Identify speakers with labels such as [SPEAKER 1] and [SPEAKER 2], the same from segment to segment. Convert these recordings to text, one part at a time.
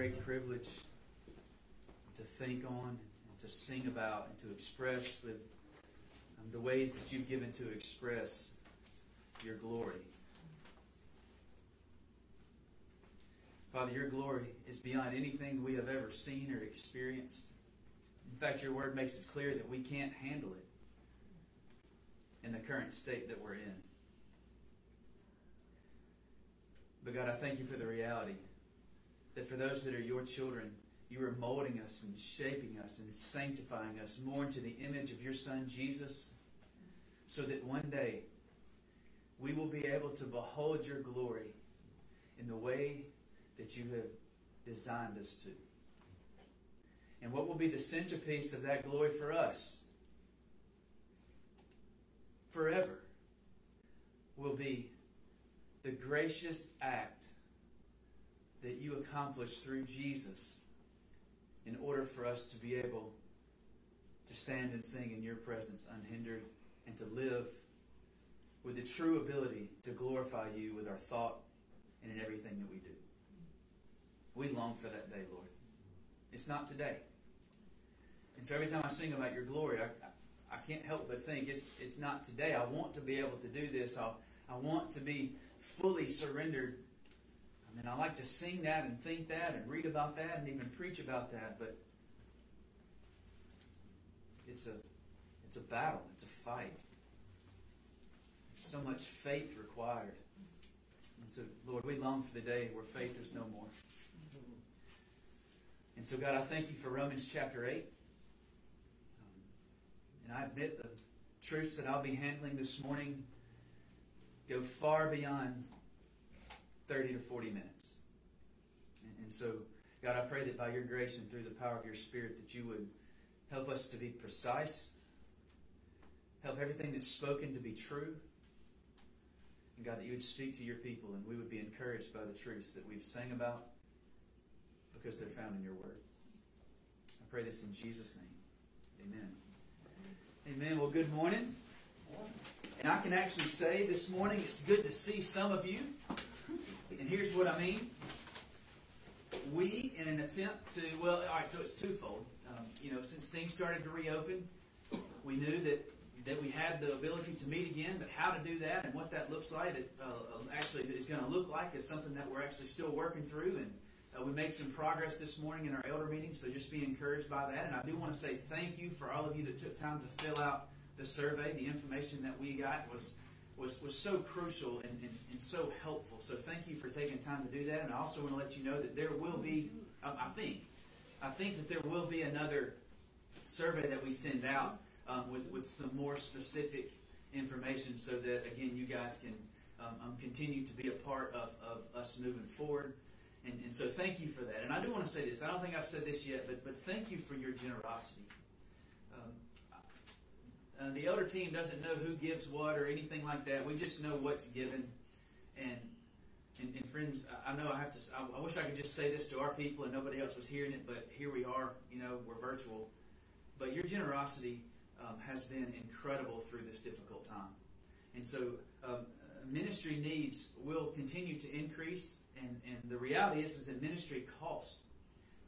[SPEAKER 1] great privilege to think on and to sing about and to express with um, the ways that you've given to express your glory. Father, your glory is beyond anything we have ever seen or experienced. In fact, your word makes it clear that we can't handle it in the current state that we're in. But God, I thank you for the reality that for those that are your children, you are molding us and shaping us and sanctifying us more into the image of your Son, Jesus, so that one day we will be able to behold your glory in the way that you have designed us to. And what will be the centerpiece of that glory for us forever will be the gracious act that you accomplished through Jesus in order for us to be able to stand and sing in your presence unhindered and to live with the true ability to glorify you with our thought and in everything that we do. We long for that day, Lord. It's not today. And so every time I sing about your glory, I, I can't help but think it's, it's not today. I want to be able to do this. i I want to be fully surrendered. I mean, I like to sing that and think that and read about that and even preach about that, but it's a, it's a battle. It's a fight. so much faith required. And so, Lord, we long for the day where faith is no more. And so, God, I thank you for Romans chapter 8. Um, and I admit the truths that I'll be handling this morning go far beyond 30 to 40 minutes. And, so, God, I pray that by your grace and through the power of your Spirit that you would help us to be precise, help everything that's spoken to be true, and God, that you would speak to your people and we would be encouraged by the truths that we've sang about because they're found in your word. I pray this in Jesus' name. Amen. Amen. Well, good morning. And I can actually say this morning it's good to see some of you. And here's what I mean. We, in an attempt to, well, all right, so it's twofold. Um, you know, since things started to reopen, we knew that that we had the ability to meet again, but how to do that and what that looks like, it uh, actually is going to look like is something that we're actually still working through. And uh, we made some progress this morning in our elder meeting, so just be encouraged by that. And I do want to say thank you for all of you that took time to fill out the survey. The information that we got was was, was so crucial and, and, and so helpful. So thank you for taking time to do that. And I also want to let you know that there will be, um, I think, I think that there will be another survey that we send out um, with, with some more specific information so that, again, you guys can um, um, continue to be a part of, of us moving forward. And, and, so thank you for that. And I do want to say this. I don't think I've said this yet, but, but thank you for your generosity. Uh, the elder team doesn't know who gives what or anything like that. We just know what's given. And, and, and friends, I know I have to, I, I wish I could just say this to our people and nobody else was hearing it, but here we are, you know, we're virtual. But your generosity um, has been incredible through this difficult time. And so um, ministry needs will continue to increase, and, and the reality is, is that ministry costs.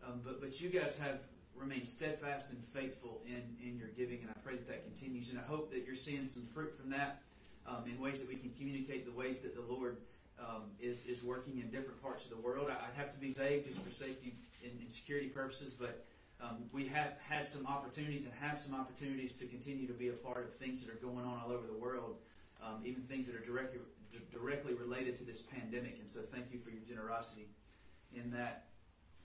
[SPEAKER 1] Um, but, but you guys have remained steadfast and faithful in, in your giving, and I pray that that continues. And I hope that you're seeing some fruit from that um, in ways that we can communicate the ways that the Lord um, is, is working in different parts of the world. I, I have to be vague just for safety and, and security purposes, but um, we have had some opportunities and have some opportunities to continue to be a part of things that are going on all over the world, um, even things that are directly directly related to this pandemic. And so, thank you for your generosity in that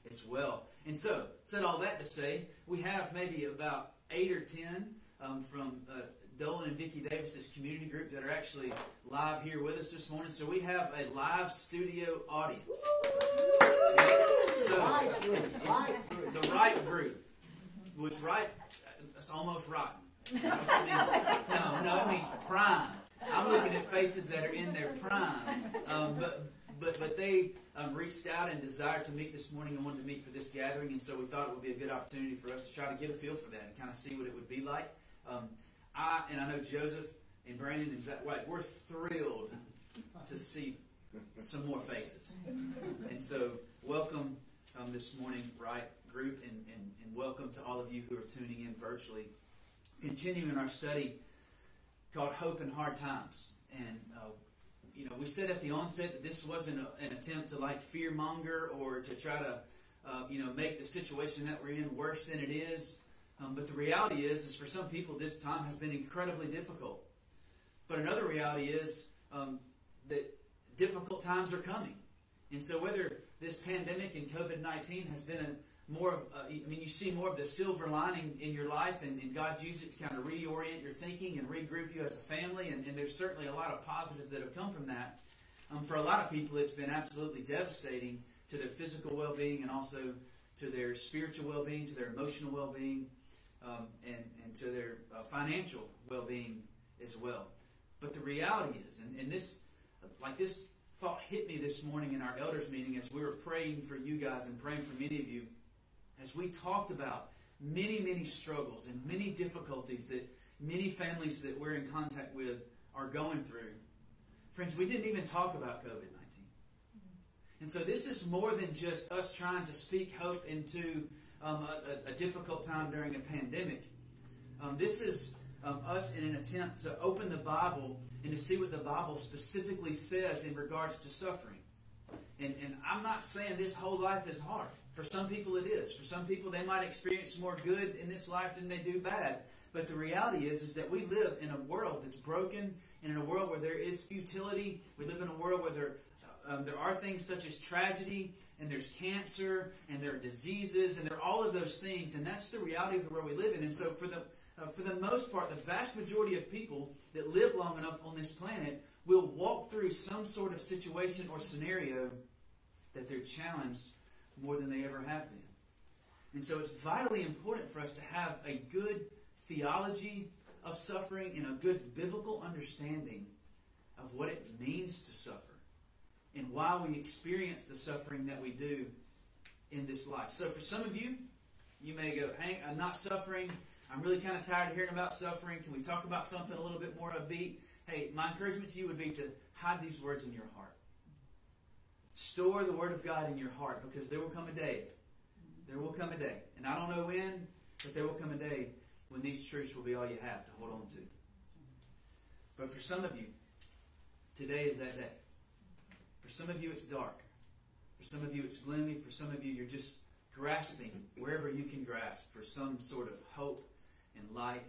[SPEAKER 1] as well. And so, said all that to say, we have maybe about eight or ten um, from uh, Dolan and Vicki Davis's community group that are actually live here with us this morning. So we have a live studio audience. So the right group, which right, it's almost rotten. No, no, it means prime. I'm looking at faces that are in their prime. Um, but but but they um, reached out and desired to meet this morning and wanted to meet for this gathering, and so we thought it would be a good opportunity for us to try to get a feel for that and kind of see what it would be like. Um, I and I know Joseph and Brandon and Zach White, we're thrilled to see some more faces. And so, welcome um, this morning, right group, and, and, and welcome to all of you who are tuning in virtually. Continuing our study called Hope in Hard Times. And, uh, you know, we said at the onset that this wasn't a, an attempt to like fear monger or to try to, uh, you know, make the situation that we're in worse than it is. Um, but the reality is, is for some people, this time has been incredibly difficult. But another reality is um, that difficult times are coming. And so whether this pandemic and COVID-19 has been a more of, uh, I mean, you see more of the silver lining in your life and, and God's used it to kind of reorient your thinking and regroup you as a family. And, and there's certainly a lot of positive that have come from that. Um, for a lot of people, it's been absolutely devastating to their physical well-being and also to their spiritual well-being, to their emotional well-being, um, and, and to their uh, financial well-being as well. But the reality is, and, and this, like this thought hit me this morning in our elders meeting as we were praying for you guys and praying for many of you, as we talked about many, many struggles and many difficulties that many families that we're in contact with are going through. Friends, we didn't even talk about COVID 19. And so this is more than just us trying to speak hope into um, a, a, difficult time during a pandemic. Um, this is um, us in an attempt to open the Bible and to see what the Bible specifically says in regards to suffering. And, and I'm not saying this whole life is hard. For some people it is. For some people they might experience more good in this life than they do bad. But the reality is, is that we live in a world that's broken and in a world where there is futility. We live in a world where there, um, there are things such as tragedy and there's cancer and there are diseases and there are all of those things. And that's the reality of the world we live in. And so for the, uh, for the most part, the vast majority of people that live long enough on this planet will walk through some sort of situation or scenario that they're challenged more than they ever have been. And so it's vitally important for us to have a good theology of suffering and a good biblical understanding of what it means to suffer and why we experience the suffering that we do in this life. So for some of you, you may go, hey, I'm not suffering. I'm really kind of tired of hearing about suffering. Can we talk about something a little bit more upbeat? Hey, my encouragement to you would be to hide these words in your heart. Store the Word of God in your heart because there will come a day. There will come a day. And I don't know when, but there will come a day when these truths will be all you have to hold on to. But for some of you, today is that day. For some of you, it's dark. For some of you, it's gloomy. For some of you, you're just grasping wherever you can grasp for some sort of hope and light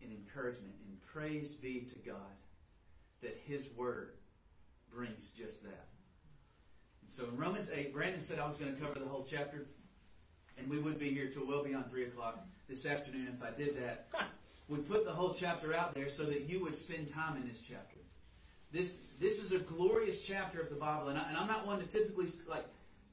[SPEAKER 1] and encouragement. And praise be to God that His Word brings just that. So in Romans 8, Brandon said I was going to cover the whole chapter, and we would be here till well beyond 3 o'clock this afternoon if I did that. we put the whole chapter out there so that you would spend time in this chapter. This, this is a glorious chapter of the Bible, and, I, and I'm not one to typically like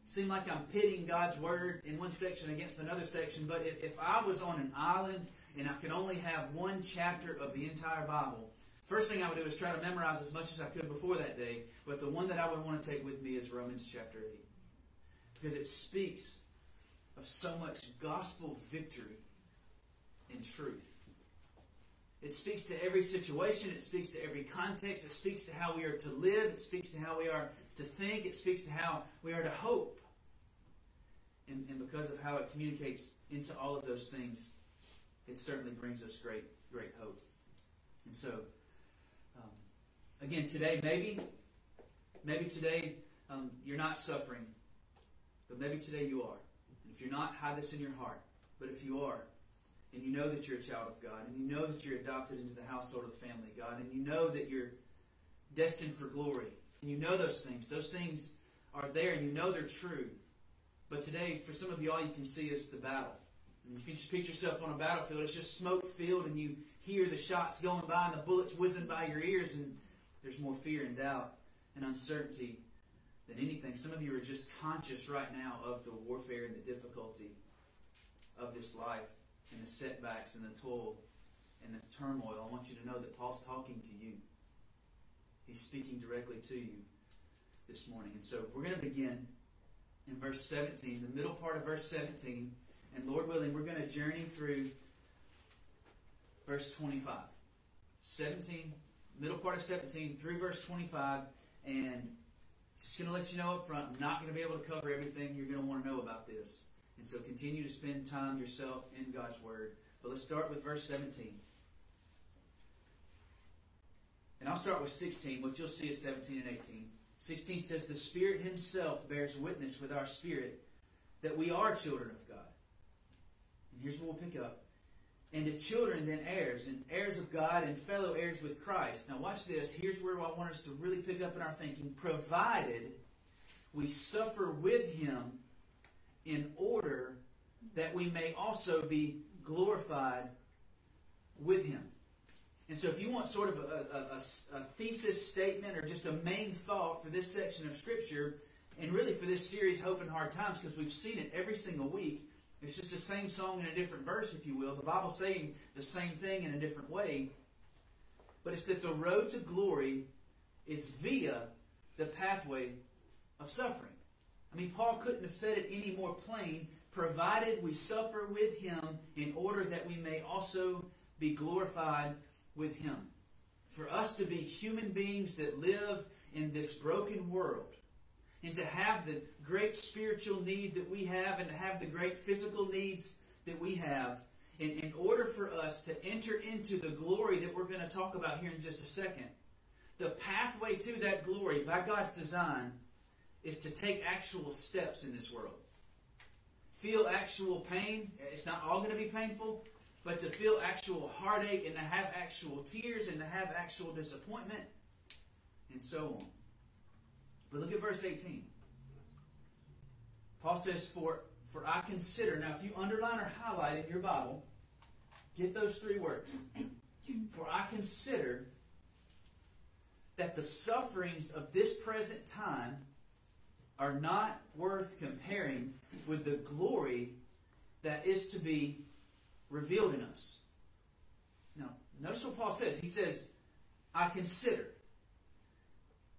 [SPEAKER 1] seem like I'm pitting God's Word in one section against another section, but if, if I was on an island and I could only have one chapter of the entire Bible, first thing I would do is try to memorize as much as I could before that day. But the one that I would want to take with me is Romans chapter 8. Because it speaks of so much gospel victory and truth. It speaks to every situation. It speaks to every context. It speaks to how we are to live. It speaks to how we are to think. It speaks to how we are to hope. And, and because of how it communicates into all of those things, it certainly brings us great, great hope. And so, again, today, maybe, maybe today um, you're not suffering, but maybe today you are. And if you're not, hide this in your heart. But if you are, and you know that you're a child of God, and you know that you're adopted into the household of the family of God, and you know that you're destined for glory, and you know those things, those things are there, and you know they're true. But today, for some of you, all you can see is the battle. And you just picture yourself on a battlefield, it's just smoke filled, and you hear the shots going by and the bullets whizzing by your ears, and there's more fear and doubt and uncertainty than anything. Some of you are just conscious right now of the warfare and the difficulty of this life and the setbacks and the toil and the turmoil. I want you to know that Paul's talking to you. He's speaking directly to you this morning. And so we're going to begin in verse 17, the middle part of verse 17. And Lord willing, we're going to journey through verse 25. 17, middle part of 17 through verse 25. And Just going to let you know up front, I'm not going to be able to cover everything you're going to want to know about this. And so continue to spend time yourself in God's Word. But let's start with verse 17. And I'll start with 16. What you'll see is 17 and 18. 16 says, The Spirit Himself bears witness with our spirit that we are children of God. And here's what we'll pick up. And if children, then heirs, and heirs of God and fellow heirs with Christ. Now watch this. Here's where I want us to really pick up in our thinking. Provided we suffer with Him in order that we may also be glorified with Him. And so if you want sort of a, a, a, thesis statement or just a main thought for this section of Scripture, and really for this series, Hope in Hard Times, because we've seen it every single week, it's just the same song in a different verse, if you will. The Bible saying the same thing in a different way. But it's that the road to glory is via the pathway of suffering. I mean, Paul couldn't have said it any more plain, provided we suffer with him in order that we may also be glorified with Him. For us to be human beings that live in this broken world, and to have the great spiritual need that we have, and to have the great physical needs that we have, in, in order for us to enter into the glory that we're going to talk about here in just a second, the pathway to that glory by God's design is to take actual steps in this world. Feel actual pain. It's not all going to be painful, but to feel actual heartache and to have actual tears and to have actual disappointment and so on. But look at verse 18. Paul says, For for I consider, now if you underline or highlight in your Bible, get those three words. For I consider that the sufferings of this present time are not worth comparing with the glory that is to be revealed in us. Now, notice what Paul says. He says, I consider.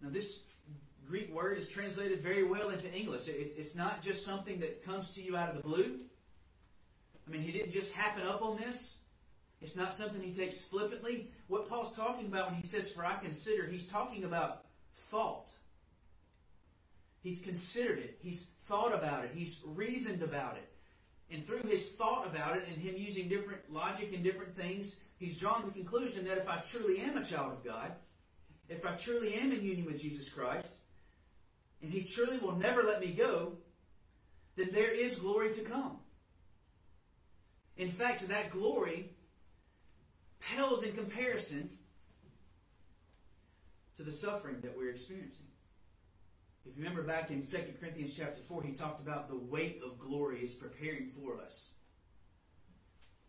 [SPEAKER 1] Now, this Greek word is translated very well into English. It's, it's not just something that comes to you out of the blue. I mean, he didn't just happen up on this. It's not something he takes flippantly. What Paul's talking about when he says, For I consider, he's talking about thought. He's considered it. He's thought about it. He's reasoned about it. And through his thought about it and him using different logic and different things, he's drawn the conclusion that if I truly am a child of God, if I truly am in union with Jesus Christ, and he truly will never let me go, then there is glory to come. In fact, that glory pales in comparison to the suffering that we're experiencing. If you remember back in 2 Corinthians chapter 4, he talked about the weight of glory is preparing for us.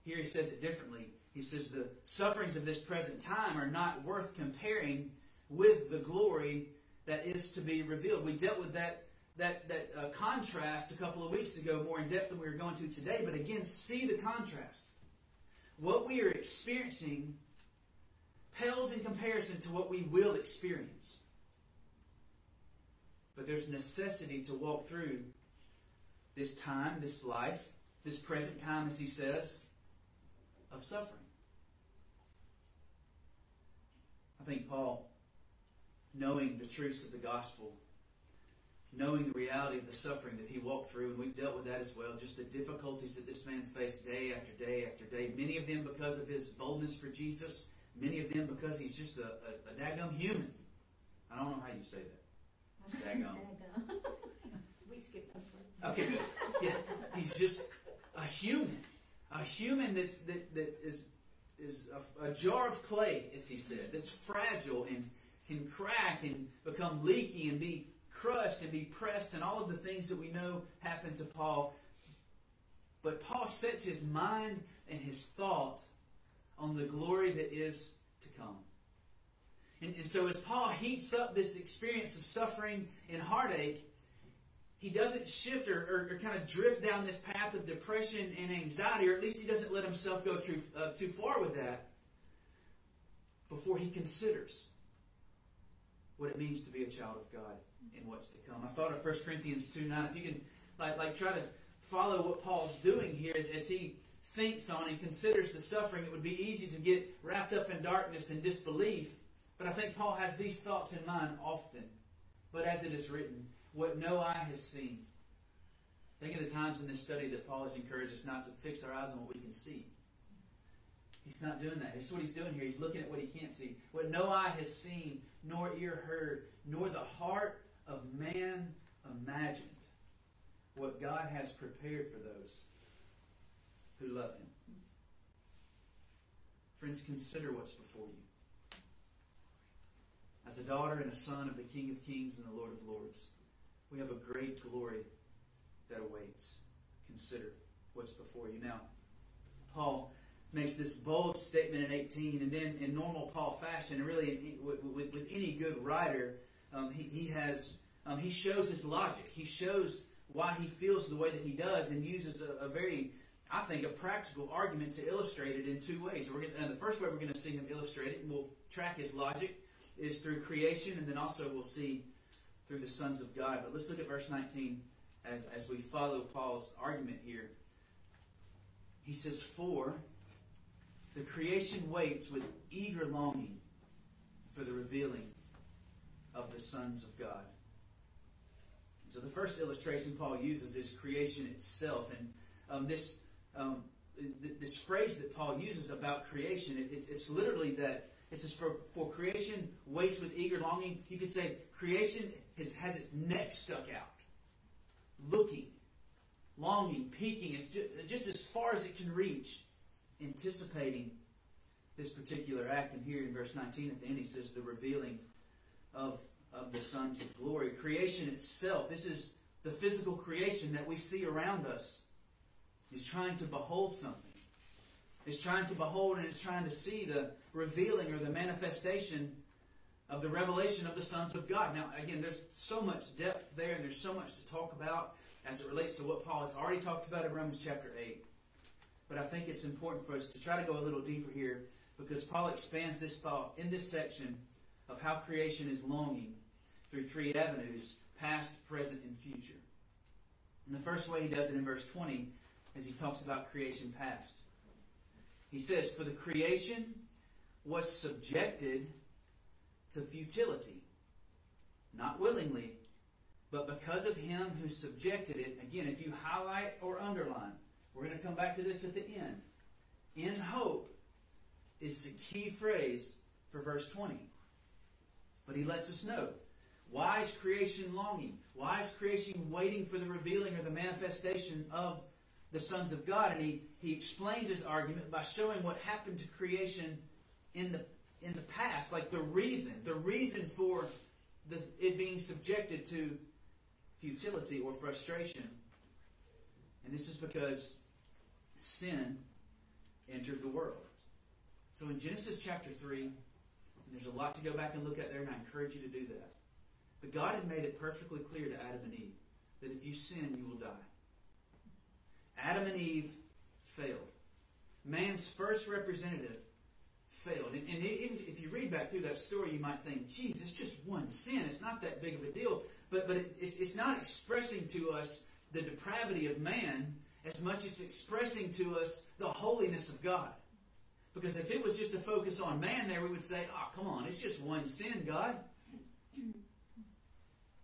[SPEAKER 1] Here he says it differently. He says the sufferings of this present time are not worth comparing with the glory that is to be revealed. We dealt with that that that uh, contrast a couple of weeks ago more in depth than we are going to today. But again, see the contrast. What we are experiencing pales in comparison to what we will experience. But there's necessity to walk through this time, this life, this present time, as he says, of suffering. I think Paul, knowing the truths of the gospel, knowing the reality of the suffering that he walked through, and we've dealt with that as well, just the difficulties that this man faced day after day after day, many of them because of his boldness for Jesus, many of them because he's just a, a, a daggum human. I don't know how you say that. Daggone.
[SPEAKER 2] we skipped that part.
[SPEAKER 1] Okay, good. Yeah, he's just a human, a human that's that, that is is a, a jar of clay, as he said, that's fragile and can crack and become leaky and be crushed and be pressed, and all of the things that we know happen to Paul. But Paul sets his mind and his thought on the glory that is to come. And, and so as Paul heaps up this experience of suffering and heartache, he doesn't shift or, or, or, kind of drift down this path of depression and anxiety, or at least he doesn't let himself go too, uh, too far with that before he considers what it means to be a child of God and what's to come. I thought of 1 Corinthians 2 9. If you can like, like try to follow what Paul's doing here as, as he thinks on and considers the suffering, it would be easy to get wrapped up in darkness and disbelief but I think Paul has these thoughts in mind often but as it is written, what no eye has seen. Think of the times in this study that Paul has encouraged us not to fix our eyes on what we can see. He's not doing that. That's what he's doing here. He's looking at what he can't see. What no eye has seen, nor ear heard, nor the heart of man imagined. What God has prepared for those who love him. Friends, consider what's before you. As a daughter and a son of the King of Kings and the Lord of Lords, we have a great glory that awaits. Consider what's before you. Now, Paul makes this bold statement in 18, and then in normal Paul fashion, and really with, with, with any good writer, um, he, he has um, he shows his logic. He shows why he feels the way that he does, and uses a, a very I think, a practical argument to illustrate it in two ways. We're gonna, and the first way we're going to see him illustrate it, and we'll track his logic, is through creation, and then also we'll see through the sons of God. But let's look at verse 19 as, as we follow Paul's argument here. He says, For the creation waits with eager longing for the revealing of the sons of God. So the first illustration Paul uses is creation itself, and um, this um, this phrase that Paul uses about creation, it, it, it's literally that it says, for, for creation waits with eager longing. You could say creation has, has its neck stuck out, looking, longing, peeking, it's just, just as far as it can reach, anticipating this particular act. And here in verse 19 at the end, he says, the revealing of, of the sons of glory. Creation itself, this is the physical creation that we see around us is trying to behold something. Is trying to behold and is trying to see the revealing or the manifestation of the revelation of the sons of God. Now, again, there's so much depth there and there's so much to talk about as it relates to what Paul has already talked about in Romans chapter 8. But I think it's important for us to try to go a little deeper here because Paul expands this thought in this section of how creation is longing through three avenues past, present, and future. And the first way he does it in verse 20 as he talks about creation past. He says, For the creation was subjected to futility, not willingly, but because of him who subjected it. Again, if you highlight or underline, we're going to come back to this at the end. In hope is the key phrase for verse 20. But he lets us know. Why is creation longing? Why is creation waiting for the revealing or the manifestation of the sons of God, and he, he explains his argument by showing what happened to creation in the in the past, like the reason, the reason for the, it being subjected to futility or frustration. And this is because sin entered the world. So in Genesis chapter 3, there's a lot to go back and look at there, and I encourage you to do that. But God had made it perfectly clear to Adam and Eve that if you sin, you will die. Adam and Eve failed. Man's first representative failed. And, and even if you read back through that story, you might think, geez, it's just one sin. It's not that big of a deal. But, but it, it's, it's not expressing to us the depravity of man as much as expressing to us the holiness of God. Because if it was just a focus on man there, we would say, oh, come on, it's just one sin, God.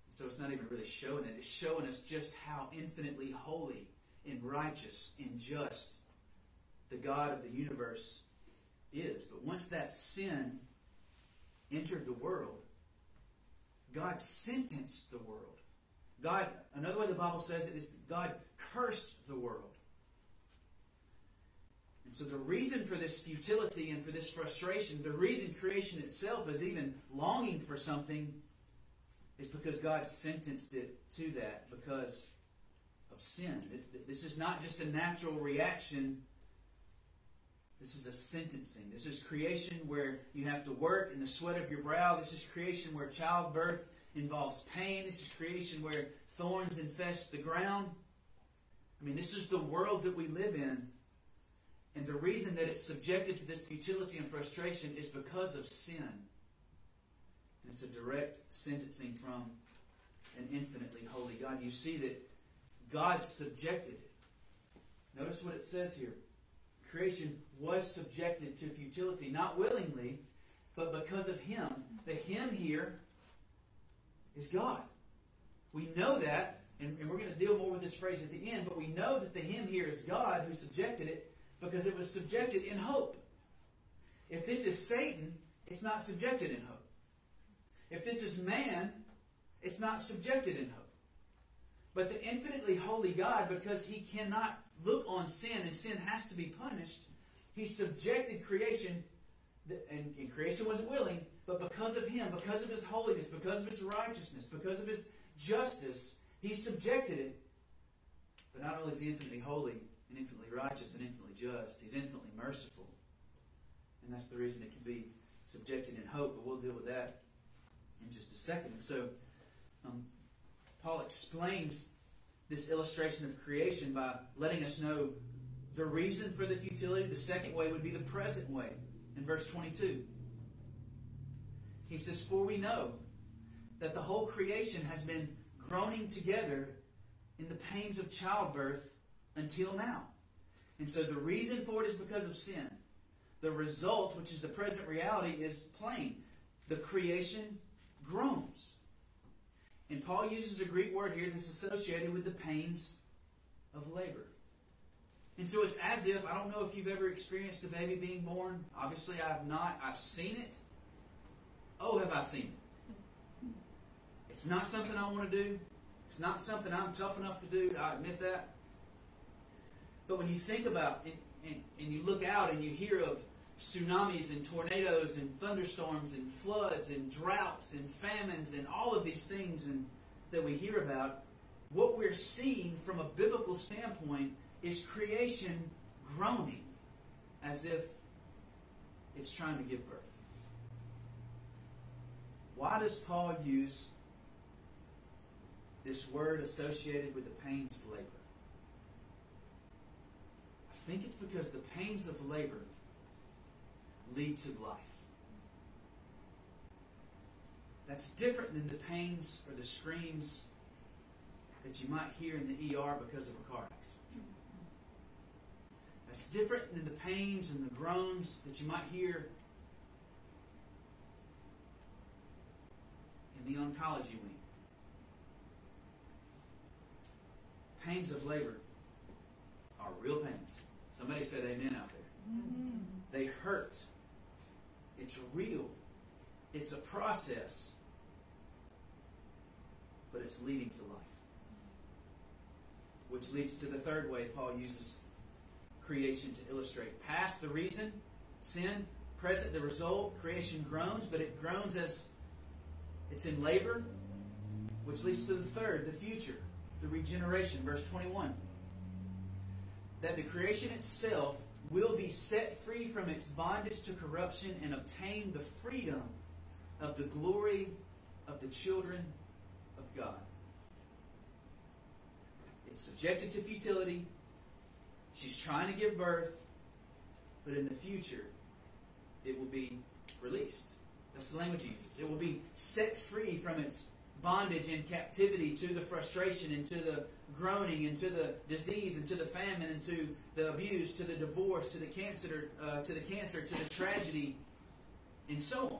[SPEAKER 1] So it's not even really showing it. It's showing us just how infinitely holy and righteous and just the God of the universe is. But once that sin entered the world, God sentenced the world. God, another way the Bible says it is that God cursed the world. And so the reason for this futility and for this frustration, the reason creation itself is even longing for something is because God sentenced it to that because of sin. This is not just a natural reaction. This is a sentencing. This is creation where you have to work in the sweat of your brow. This is creation where childbirth involves pain. This is creation where thorns infest the ground. I mean, this is the world that we live in. And the reason that it's subjected to this futility and frustration is because of sin. And it's a direct sentencing from an infinitely holy God. You see that God subjected it. Notice what it says here. Creation was subjected to futility, not willingly, but because of Him. The Him here is God. We know that, and, and we're going to deal more with this phrase at the end, but we know that the him here is God who subjected it because it was subjected in hope. If this is Satan, it's not subjected in hope. If this is man, it's not subjected in hope. But the infinitely holy God, because he cannot look on sin and sin has to be punished, he subjected creation, and, and creation wasn't willing, but because of him, because of his holiness, because of his righteousness, because of his justice, he subjected it. But not only is he infinitely holy and infinitely righteous and infinitely just, he's infinitely merciful. And that's the reason it can be subjected in hope, but we'll deal with that in just a second. And so, um, Paul explains this illustration of creation by letting us know the reason for the futility. The second way would be the present way in verse 22. He says, For we know that the whole creation has been groaning together in the pains of childbirth until now. And so the reason for it is because of sin. The result, which is the present reality, is plain. The creation groans. And Paul uses a Greek word here that's associated with the pains of labor. And so it's as if, I don't know if you've ever experienced a baby being born. Obviously, I have not. I've seen it. Oh, have I seen it? It's not something I want to do. It's not something I'm tough enough to do. I admit that. But when you think about it and, and you look out and you hear of tsunamis and tornadoes and thunderstorms and floods and droughts and famines and all of these things and that we hear about, what we're seeing from a biblical standpoint is creation groaning as if it's trying to give birth. Why does Paul use this word associated with the pains of labor? I think it's because the pains of labor lead to life. That's different than the pains or the screams that you might hear in the ER because of a car accident. That's different than the pains and the groans that you might hear the oncology wing. Pains of labor are real pains. Somebody said amen out there. Mm-hmm. They hurt. It's real. It's a process. But it's leading to life. Which leads to the third way Paul uses creation to illustrate. Past, the reason, sin. Present, the result, creation groans, but it groans as it's in labor, which leads to the third, the future, the regeneration. Verse 21. That the creation itself will be set free from its bondage to corruption and obtain the freedom of the glory of the children of God. It's subjected to futility. She's trying to give birth, but in the future, it will be released. That's the language he uses. It will be set free from its bondage and captivity to the frustration and to the groaning and to the disease and to the famine and to the abuse, to the divorce, to the cancer, uh, to the cancer, to the tragedy, and so on.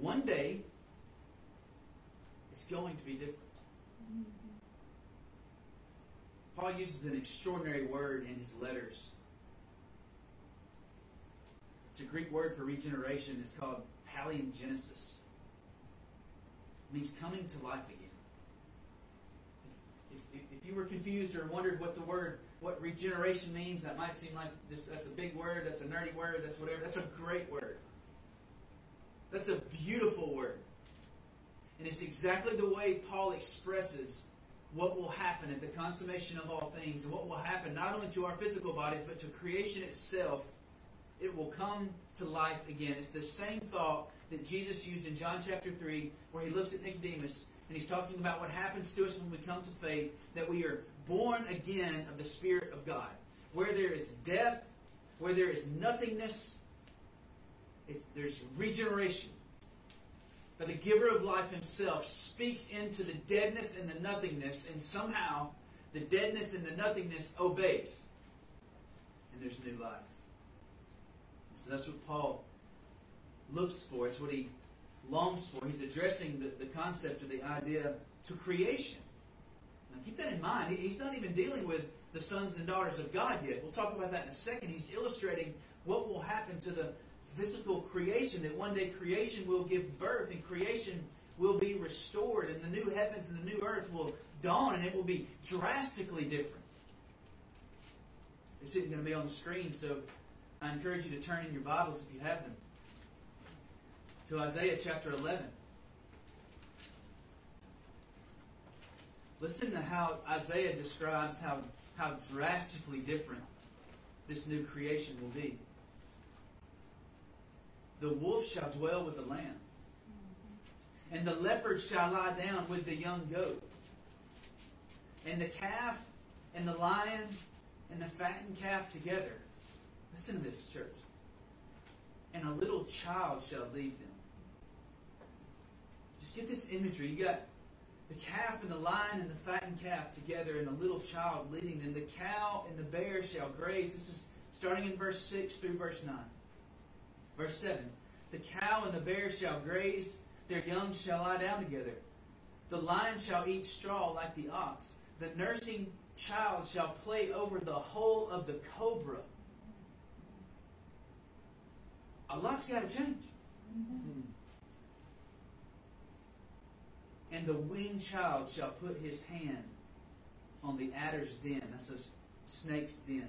[SPEAKER 1] One day, it's going to be different. Paul uses an extraordinary word in his letters. It's a Greek word for regeneration. It's called palingenesis. It means coming to life again If you were confused or wondered what the word, what regeneration means, that might seem like this, that's a big word, that's a nerdy word, that's whatever. That's a great word. That's a beautiful word. And it's exactly the way Paul expresses what will happen at the consummation of all things and what will happen not only to our physical bodies but to creation itself. It will come to life again. It's the same thought that Jesus used in John chapter 3 where he looks at Nicodemus and he's talking about what happens to us when we come to faith, that we are born again of the Spirit of God. Where there is death, where there is nothingness, there's regeneration. But the giver of life himself speaks into the deadness and the nothingness, and somehow the deadness and the nothingness obeys. And there's new life. So that's what Paul looks for. It's what he longs for. He's addressing the, the concept of the idea to creation. Now keep that in mind. He's not even dealing with the sons and daughters of God yet. We'll talk about that in a second. He's illustrating what will happen to the physical creation, that one day creation will give birth and creation will be restored and the new heavens and the new earth will dawn and it will be drastically different. It's not going to be on the screen, so I encourage you to turn in your Bibles if you have them to Isaiah chapter 11. Listen to how Isaiah describes how, how drastically different this new creation will be. The wolf shall dwell with the lamb, and the leopard shall lie down with the young goat, and the calf and the lion and the fattened calf together. Listen to this, church. And a little child shall lead them. Just get this imagery. You got the calf and the lion and the fattened calf together, and a little child leading them. The cow and the bear shall graze. This is starting in verse 6 through verse 9. Verse 7 The cow and the bear shall graze, their young shall lie down together. The lion shall eat straw like the ox. The nursing child shall play over the hole of the cobra. A lot's got to change. Mm-hmm. And the weaned child shall put his hand on the adder's den. That's a snake's den.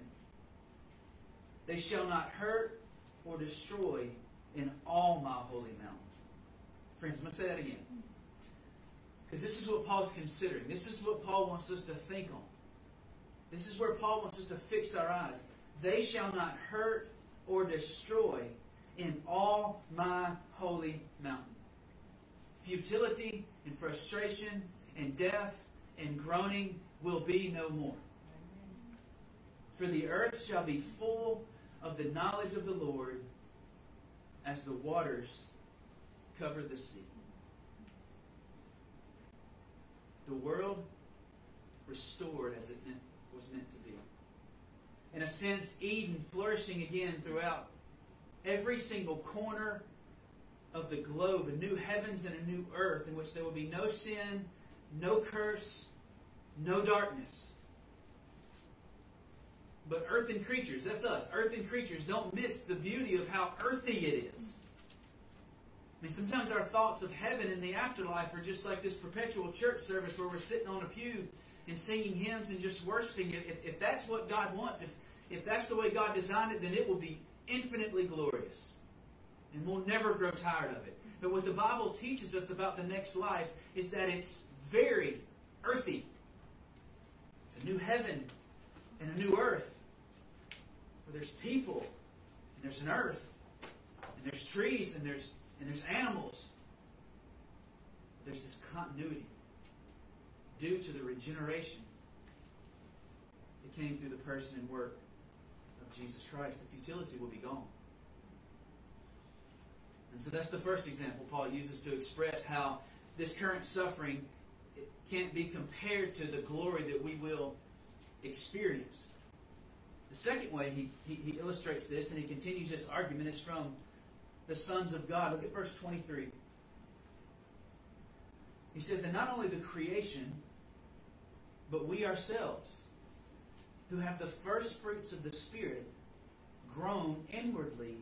[SPEAKER 1] They shall not hurt or destroy in all my holy mountain. Friends, I'm going to say that again. Because this is what Paul's considering. This is what Paul wants us to think on. This is where Paul wants us to fix our eyes. They shall not hurt or destroy in all my holy mountain. Futility and frustration and death and groaning will be no more. For the earth shall be full of the knowledge of the Lord as the waters cover the sea. The world restored as it was meant to be. In a sense, Eden flourishing again throughout every single corner of the globe, a new heavens and a new earth in which there will be no sin, no curse, no darkness. But earth and creatures, that's us, earth and creatures, don't miss the beauty of how earthy it is. I mean, sometimes our thoughts of heaven and the afterlife are just like this perpetual church service where we're sitting on a pew and singing hymns and just worshiping. If, if that's what God wants, if, if that's the way God designed it, then it will be infinitely glorious. And we'll never grow tired of it. But what the Bible teaches us about the next life is that it's very earthy. It's a new heaven and a new earth where there's people and there's an earth and there's trees and there's and there's animals. There's this continuity due to the regeneration that came through the person and work Jesus Christ. The futility will be gone. And so that's the first example Paul uses to express how this current suffering can't be compared to the glory that we will experience. The second way he, he, he, illustrates this and he continues this argument is from the sons of God. Look at verse 23. He says that not only the creation, but we ourselves, who have the first fruits of the Spirit, groan inwardly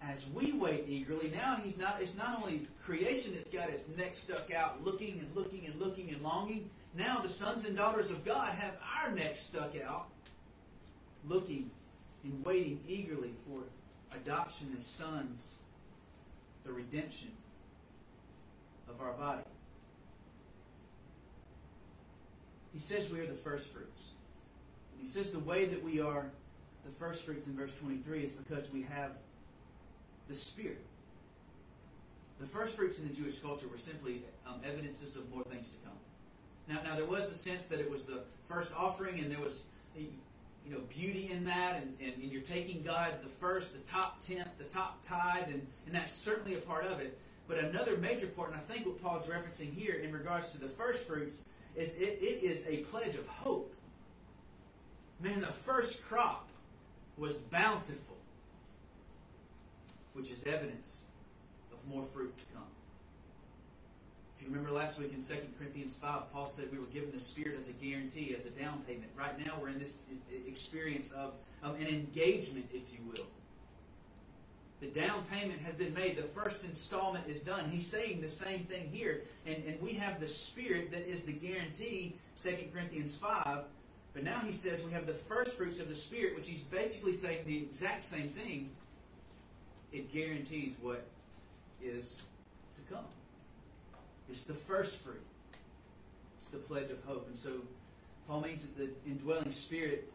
[SPEAKER 1] as we wait eagerly. Now he's not it's not only creation that's got its neck stuck out, looking and looking and looking and longing. Now the sons and daughters of God have our necks stuck out, looking and waiting eagerly for adoption as sons, the redemption of our body. He says we are the first fruits. He says the way that we are the first fruits in verse 23 is because we have the Spirit. The first fruits in the Jewish culture were simply um, evidences of more things to come. Now, now there was a sense that it was the first offering, and there was you know beauty in that, and, and, and you're taking God the first, the top tenth, the top tithe, and, and that's certainly a part of it. But another major part, and I think what Paul's referencing here in regards to the first fruits, is it, it is a pledge of hope. Man, the first crop was bountiful which is evidence of more fruit to come. If you remember last week in 2 Corinthians 5, Paul said we were given the Spirit as a guarantee, as a down payment. Right now we're in this experience of, of an engagement, if you will. The down payment has been made. The first installment is done. He's saying the same thing here. And, and we have the Spirit that is the guarantee, 2 Corinthians 5. But now he says we have the first fruits of the Spirit, which he's basically saying the exact same thing. It guarantees what is to come. It's the first fruit. It's the pledge of hope. And so Paul means that the indwelling spirit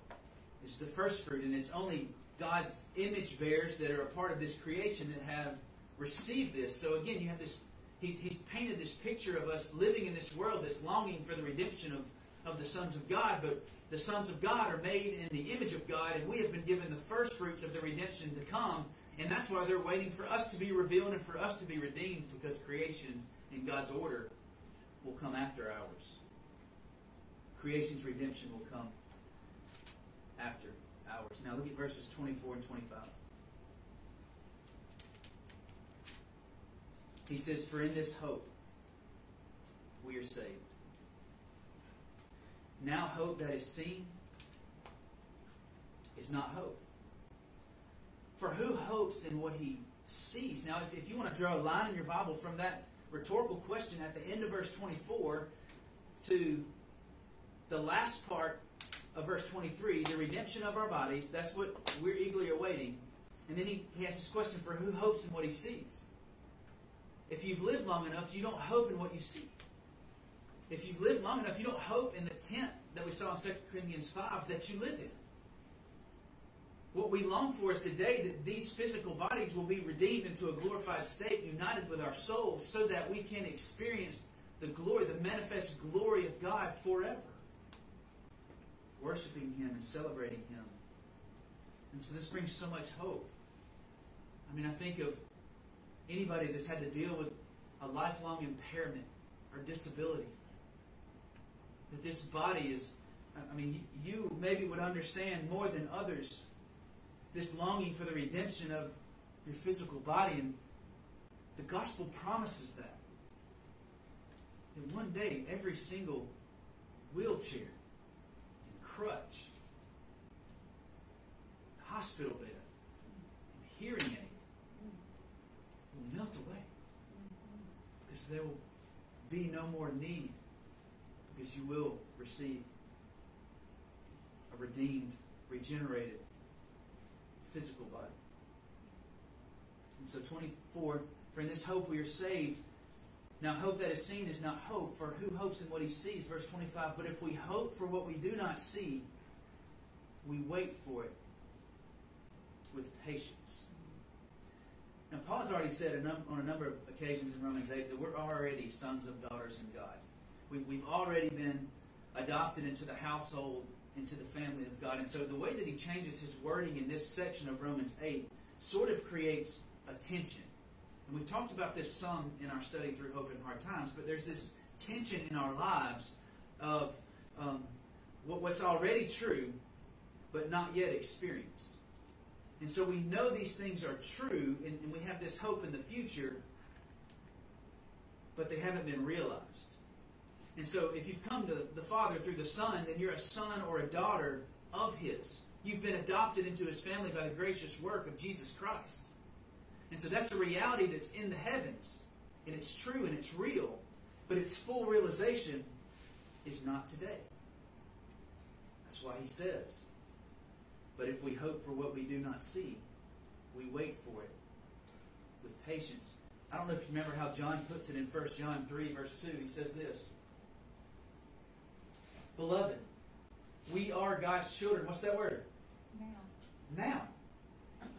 [SPEAKER 1] is the first fruit, and it's only God's image bearers that are a part of this creation that have received this. So again, you have this, he's, he's painted this picture of us living in this world that's longing for the redemption of, of the sons of God, but the sons of God are made in the image of God, and we have been given the first fruits of the redemption to come, and that's why they're waiting for us to be revealed and for us to be redeemed, because creation in God's order will come after ours. Creation's redemption will come after ours. Now look at verses 24 and 25. He says, For in this hope we are saved. Now hope that is seen is not hope. For who hopes in what he sees? Now, if, if you want to draw a line in your Bible from that rhetorical question at the end of verse 24 to the last part of verse 23, the redemption of our bodies. That's what we're eagerly awaiting. And then he, he has this question for who hopes in what he sees. If you've lived long enough, you don't hope in what you see. If you've lived long enough, you don't hope in the tent that we saw in 2 Corinthians 5 that you live in. What we long for is today that these physical bodies will be redeemed into a glorified state, united with our souls, so that we can experience the glory, the manifest glory of God forever. Worshiping Him and celebrating Him. And so this brings so much hope. I mean, I think of anybody that's had to deal with a lifelong impairment or disability. That this body is, I mean, you maybe would understand more than others this longing for the redemption of your physical body. And the gospel promises that. That one day, every single wheelchair and crutch, hospital bed, and hearing aid will melt away. Because there will be no more need. Because you will receive a redeemed, regenerated physical body. And so 24, for in this hope we are saved. Now hope that is seen is not hope, for who hopes in what he sees? Verse 25, but if we hope for what we do not see, we wait for it with patience. Now Paul has already said on a number of occasions in Romans 8 that we're already sons of daughters in God. We, we've already been adopted into the household into the family of God. And so the way that he changes his wording in this section of Romans 8 sort of creates a tension. And we've talked about this some in our study through Hope in Hard Times, but there's this tension in our lives of um, what's already true, but not yet experienced. And so we know these things are true, and, and we have this hope in the future, but they haven't been realized. And so if you've come to the Father through the Son, then you're a son or a daughter of His. You've been adopted into His family by the gracious work of Jesus Christ. And so that's a reality that's in the heavens. And it's true and it's real. But its full realization is not today. That's why He says, But if we hope for what we do not see, we wait for it with patience. I don't know if you remember how John puts it in 1 John 3, verse 2. He says this. Beloved, we are God's children. What's that word?
[SPEAKER 2] Now.
[SPEAKER 1] Now.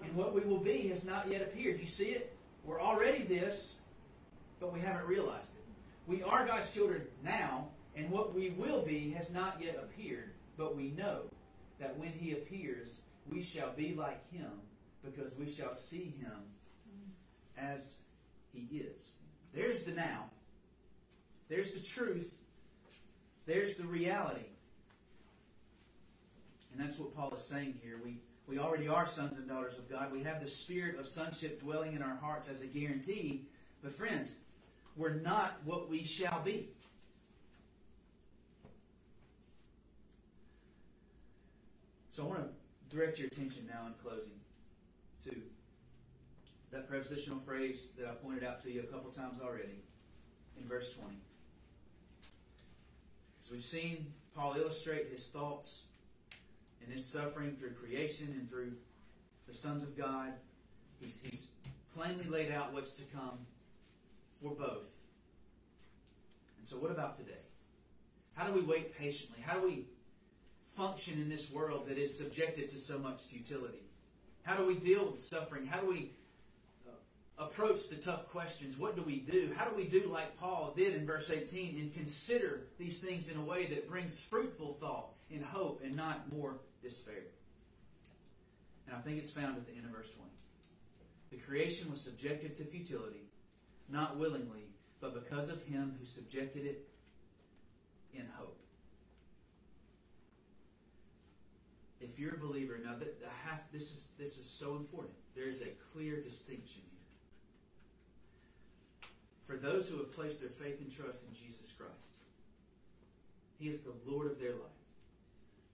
[SPEAKER 1] And what we will be has not yet appeared. You see it? We're already this, but we haven't realized it. We are God's children now, and what we will be has not yet appeared, but we know that when He appears, we shall be like Him, because we shall see Him as He is. There's the now. There's the truth there's the reality. And that's what Paul is saying here. We, we already are sons and daughters of God. We have the spirit of sonship dwelling in our hearts as a guarantee. But friends, we're not what we shall be. So I want to direct your attention now in closing to that prepositional phrase that I pointed out to you a couple times already in verse 20. We've seen Paul illustrate his thoughts in his suffering through creation and through the sons of God, he's, he's plainly laid out what's to come for both. And so, what about today? How do we wait patiently? How do we function in this world that is subjected to so much futility? How do we deal with suffering? How do we approach the tough questions? What do we do? How do we do like Paul did in verse 18 and consider these things in a way that brings fruitful thought and hope and not more despair? And I think it's found at the end of verse 20. The creation was subjected to futility, not willingly, but because of him who subjected it in hope. If you're a believer, now that this is this is so important. There is a clear distinction. For those who have placed their faith and trust in Jesus Christ, He is the Lord of their life.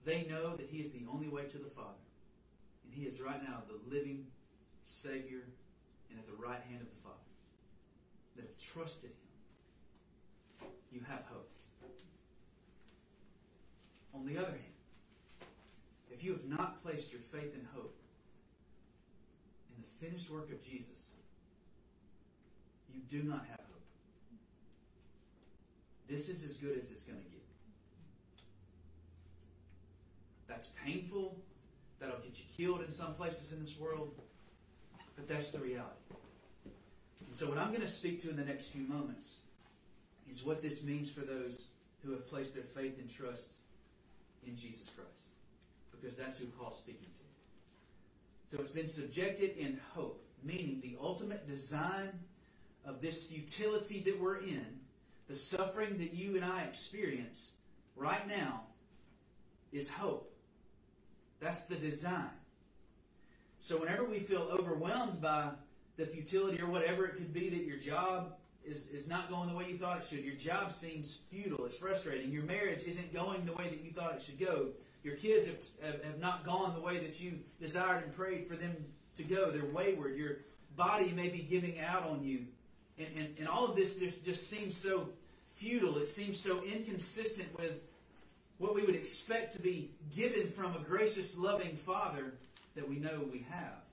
[SPEAKER 1] They know that He is the only way to the Father, and He is right now the living Savior and at the right hand of the Father. That have trusted Him, you have hope. On the other hand, if you have not placed your faith and hope in the finished work of Jesus, you do not have. This is as good as it's going to get. That's painful. That'll get you killed in some places in this world. But that's the reality. And so, what I'm going to speak to in the next few moments is what this means for those who have placed their faith and trust in Jesus Christ because that's who Paul's speaking to. So it's been subjected in hope, meaning the ultimate design of this futility that we're in, the suffering that you and I experience right now, is hope. That's the design. So whenever we feel overwhelmed by the futility or whatever it could be that your job is, is not going the way you thought it should, your job seems futile, it's frustrating, your marriage isn't going the way that you thought it should go, your kids have, have, have not gone the way that you desired and prayed for them to go. They're wayward. Your body may be giving out on you. And, and, and all of this just, just seems so futile. It seems so inconsistent with what we would expect to be given from a gracious, loving Father that we know we have.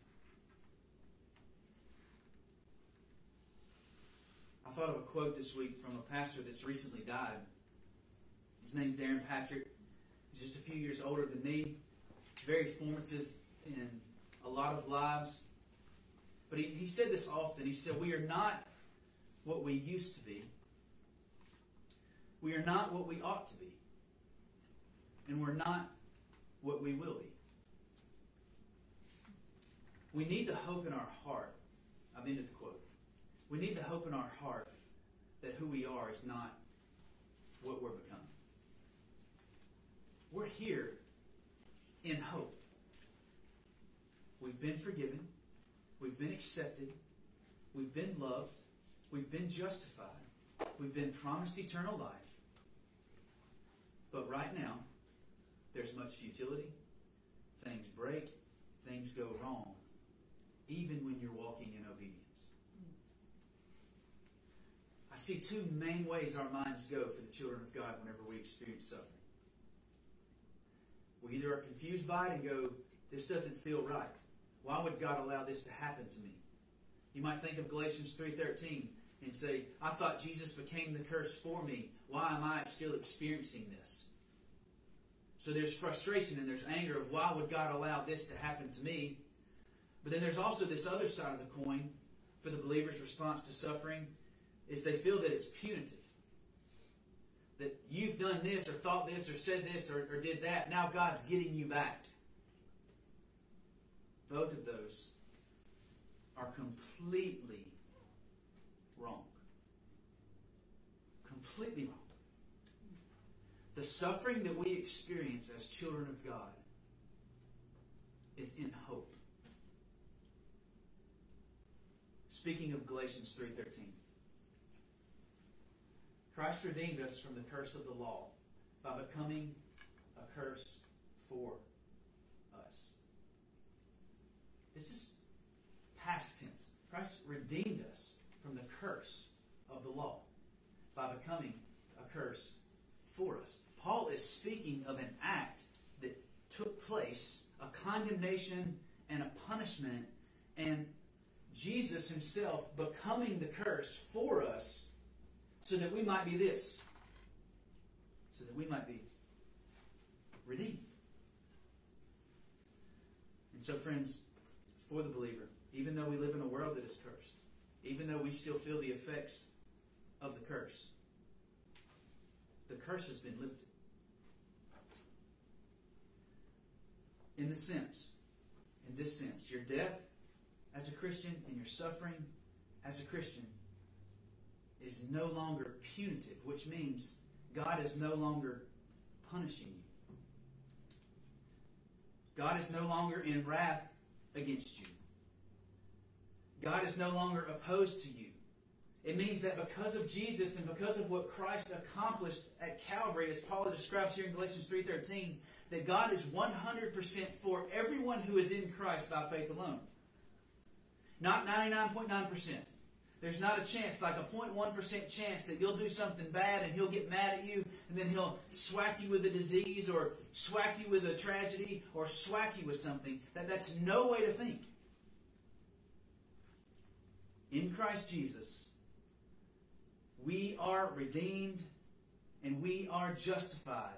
[SPEAKER 1] I thought of a quote this week from a pastor that's recently died. His name's Darrin Patrick. He's just a few years older than me, very formative in a lot of lives. But he, he said this often. He said, We are not what we used to be. We are not what we ought to be. And we're not what we will be. We need the hope in our heart. I've ended the quote. We need the hope in our heart that who we are is not what we're becoming. We're here in hope. We've been forgiven. We've been accepted. We've been loved. We've been justified. We've been promised eternal life. But right now, there's much futility. Things break. Things go wrong. Even when you're walking in obedience. I see two main ways our minds go for the children of God whenever we experience suffering. We either are confused by it and go, this doesn't feel right. Why would God allow this to happen to me? You might think of Galatians 3.13 and say, I thought Jesus became the curse for me. Why am I still experiencing this? So there's frustration and there's anger of why would God allow this to happen to me? But then there's also this other side of the coin for the believer's response to suffering is they feel that it's punitive that you've done this or thought this or said this or, or did that. Now God's getting you back. Both of those are completely wrong. Completely wrong. The suffering that we experience as children of God is in hope. Speaking of Galatians 3:13. Christ redeemed us from the curse of the law by becoming a curse for us. This is past tense. Christ redeemed us from the curse of the law by becoming a curse for us. Paul is speaking of an act that took place, a condemnation and a punishment, and Jesus himself becoming the curse for us so that we might be this. So that we might be redeemed. And so, friends, for the believer, even though we live in a world that is cursed, even though we still feel the effects of the curse, the curse has been lifted. In the sense, in this sense, your death as a Christian and your suffering as a Christian is no longer punitive, which means God is no longer punishing you. God is no longer in wrath against you. God is no longer opposed to you. It means that because of Jesus and because of what Christ accomplished at Calvary, as Paul describes here in Galatians 3.13, that God is 100% for everyone who is in Christ by faith alone. Not 99.9%. There's not a chance, like a 0.1% chance that you'll do something bad and he'll get mad at you and then he'll swack you with a disease or swack you with a tragedy or swack you with something. That, that's no way to think. In Christ Jesus, we are redeemed and we are justified.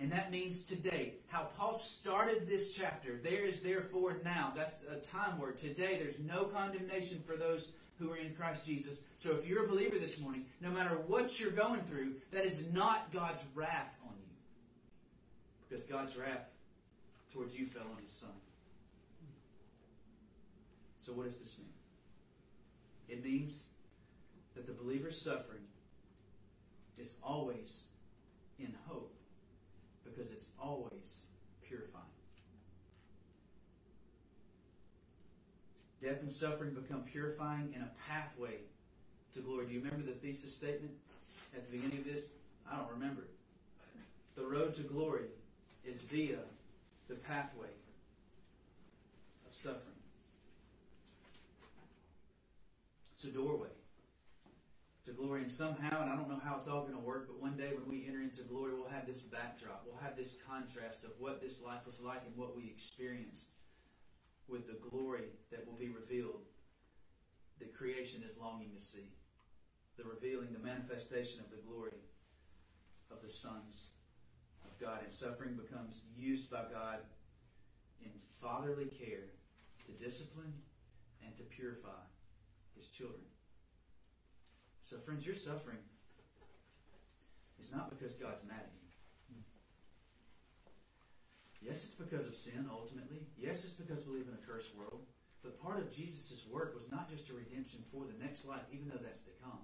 [SPEAKER 1] And that means today. How Paul started this chapter, there is therefore now. That's a time word. Today, there's no condemnation for those who are in Christ Jesus. So if you're a believer this morning, no matter what you're going through, that is not God's wrath on you. Because God's wrath towards you fell on His Son. So what does this mean? It means that the believer's suffering is always in hope because it's always purifying. Death and suffering become purifying in a pathway to glory. Do you remember the thesis statement at the beginning of this? I don't remember. The road to glory is via the pathway of suffering. It's a doorway to glory. And somehow, and I don't know how it's all going to work, but one day when we enter into glory, we'll have this backdrop. We'll have this contrast of what this life was like and what we experienced with the glory that will be revealed that creation is longing to see. The revealing, the manifestation of the glory of the sons of God. And suffering becomes used by God in fatherly care to discipline and to purify his children. So, friends, your suffering is not because God's mad at you. Yes, it's because of sin, ultimately. Yes, it's because we live in a cursed world. But part of Jesus' work was not just a redemption for the next life, even though that's to come.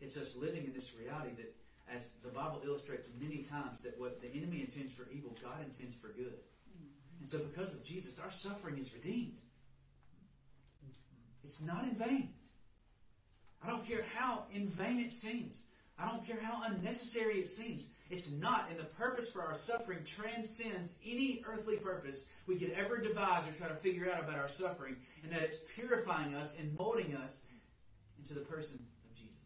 [SPEAKER 1] It's us living in this reality that, as the Bible illustrates many times, that what the enemy intends for evil, God intends for good. Mm-hmm. And so because of Jesus, our suffering is redeemed. It's not in vain. I don't care how in vain it seems. I don't care how unnecessary it seems. It's not, and the purpose for our suffering transcends any earthly purpose we could ever devise or try to figure out about our suffering, and that it's purifying us and molding us into the person of Jesus.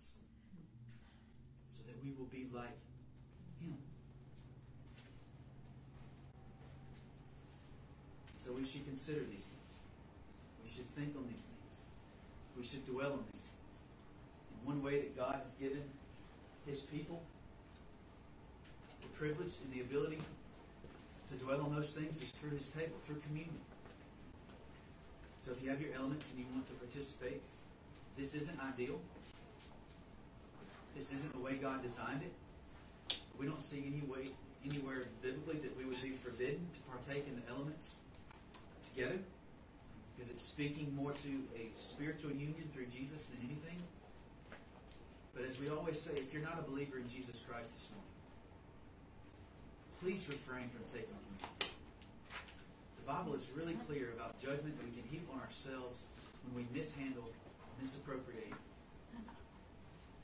[SPEAKER 1] So that we will be like Him. So we should consider these things. We should think on these things. We should dwell on these things. One way that God has given His people the privilege and the ability to dwell on those things is through His table, through communion. So if you have your elements and you want to participate, this isn't ideal. This isn't the way God designed it. We don't see any way, anywhere biblically that we would be forbidden to partake in the elements together because it's speaking more to a spiritual union through Jesus than anything. But as we always say, if you're not a believer in Jesus Christ this morning, please refrain from taking communion. The Bible is really clear about judgment that we can heap on ourselves when we mishandle, misappropriate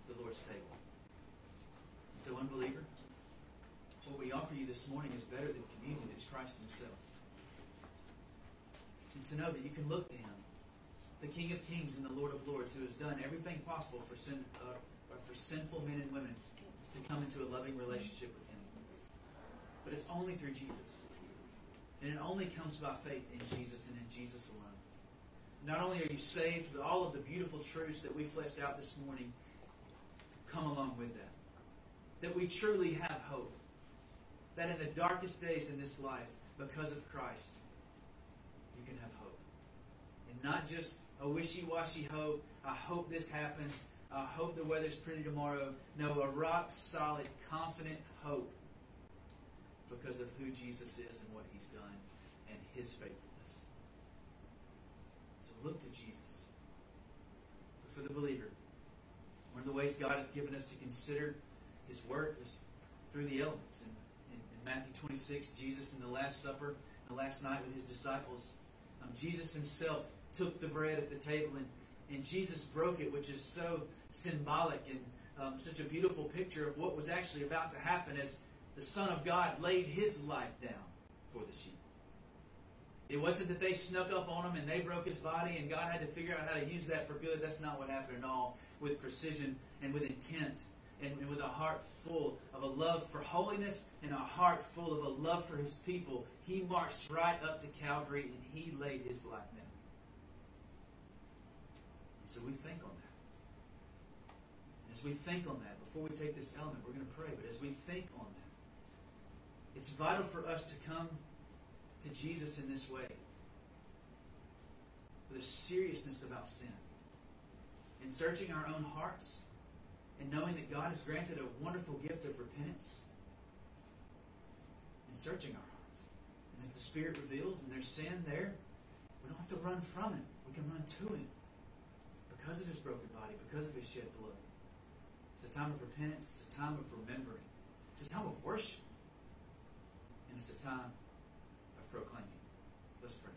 [SPEAKER 1] the Lord's table. So, unbeliever, what we offer you this morning is better than communion. It's Christ Himself. And to know that you can look to Him, the King of Kings and the Lord of Lords, who has done everything possible for sin, uh, for sinful men and women to come into a loving relationship with Him. But it's only through Jesus. And it only comes by faith in Jesus and in Jesus alone. Not only are you saved, but all of the beautiful truths that we fleshed out this morning come along with that. That we truly have hope. That in the darkest days in this life, because of Christ, you can have hope. And not just a wishy-washy hope. I hope this happens. I hope the weather's pretty tomorrow. No, a rock solid, confident hope because of who Jesus is and what he's done and his faithfulness. So look to Jesus. But for the believer, one of the ways God has given us to consider his work is through the elements. In, in, in Matthew 26, Jesus in the Last Supper, the last night with his disciples, um, Jesus himself took the bread at the table and, and Jesus broke it, which is so symbolic and um, such a beautiful picture of what was actually about to happen as the Son of God laid his life down for the sheep. It wasn't that they snuck up on him and they broke his body and God had to figure out how to use that for good. That's not what happened at all. With precision and with intent and, with a heart full of a love for holiness and a heart full of a love for his people, he marched right up to Calvary and he laid his life down. And so we think on that. And as we think on that, before we take this element, we're going to pray, but as we think on that, it's vital for us to come to Jesus in this way with a seriousness about sin. In searching our own hearts and knowing that God has granted a wonderful gift of repentance. In searching our hearts. And as the Spirit reveals and there's sin there, we don't have to run from it. We can run to it because of His broken body, because of His shed blood. It's a time of repentance. It's a time of remembering. It's a time of worship. And it's a time of proclaiming. Let's pray.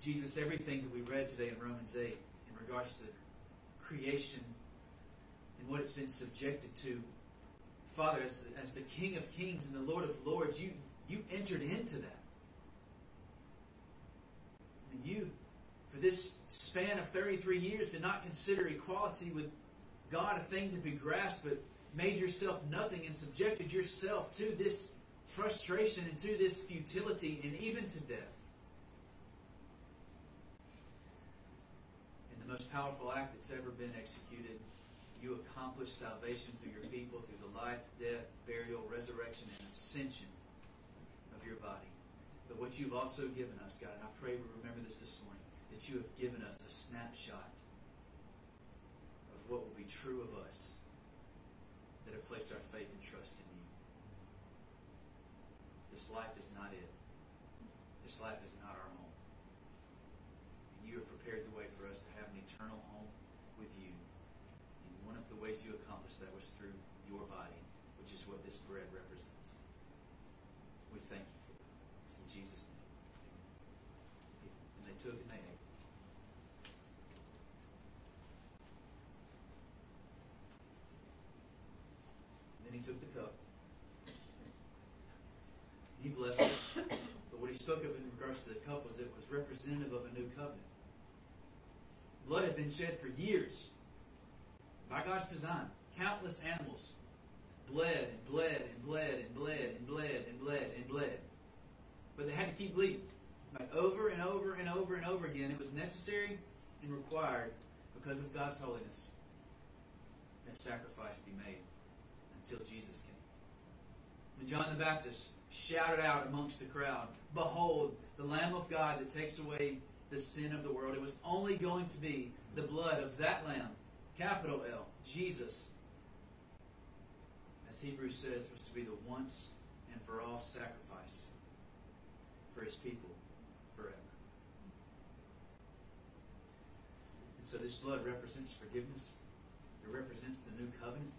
[SPEAKER 1] Jesus, everything that we read today in Romans 8 in regards to creation and what it's been subjected to, Father, as, as the King of Kings and the Lord of Lords, you, you entered into that. And you, for this span of 33 years, did not consider equality with God a thing to be grasped, but made yourself nothing and subjected yourself to this frustration and to this futility and even to death. In the most powerful act that's ever been executed, you accomplished salvation through your people through the life, death, burial, resurrection, and ascension of your body. But what you've also given us, God, and I pray we remember this this morning, that you have given us a snapshot of what will be true of us that have placed our faith and trust in you. This life is not it. This life is not our home. And you have prepared the way for us to have an eternal home with you. And one of the ways you accomplished that was through your body, which is what this bread represents. We thank you for it. It's in Jesus' name. Amen. And they took and they ate. Then he took the cup. He blessed it. But what he spoke of in regards to the cup was it was representative of a new covenant. Blood had been shed for years by God's design. Countless animals bled and bled and bled and bled and bled and bled and bled. But they had to keep bleeding. Like over and over and over and over again. It was necessary and required because of God's holiness that sacrifice be made until Jesus came. When John the Baptist shouted out amongst the crowd, Behold, the Lamb of God that takes away the sin of the world. It was only going to be the blood of that Lamb, capital L, Jesus, as Hebrews says, was to be the once and for all sacrifice for his people forever. And so this blood represents forgiveness. It represents the new covenant.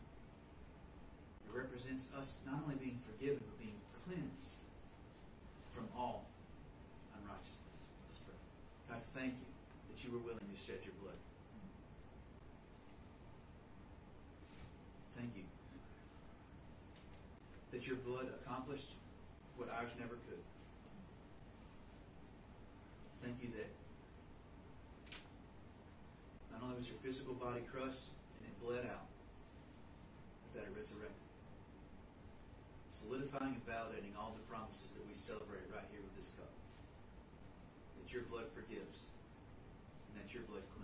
[SPEAKER 1] It represents us not only being forgiven, but being cleansed from all unrighteousness. Let's pray. God, thank you that you were willing to shed your blood. Thank you that your blood accomplished what ours never could. Thank you that not only was your physical body crushed and it bled out, but that it resurrected. Solidifying and validating all the promises that we celebrate right here with this cup. That your blood forgives and that your blood cleanses.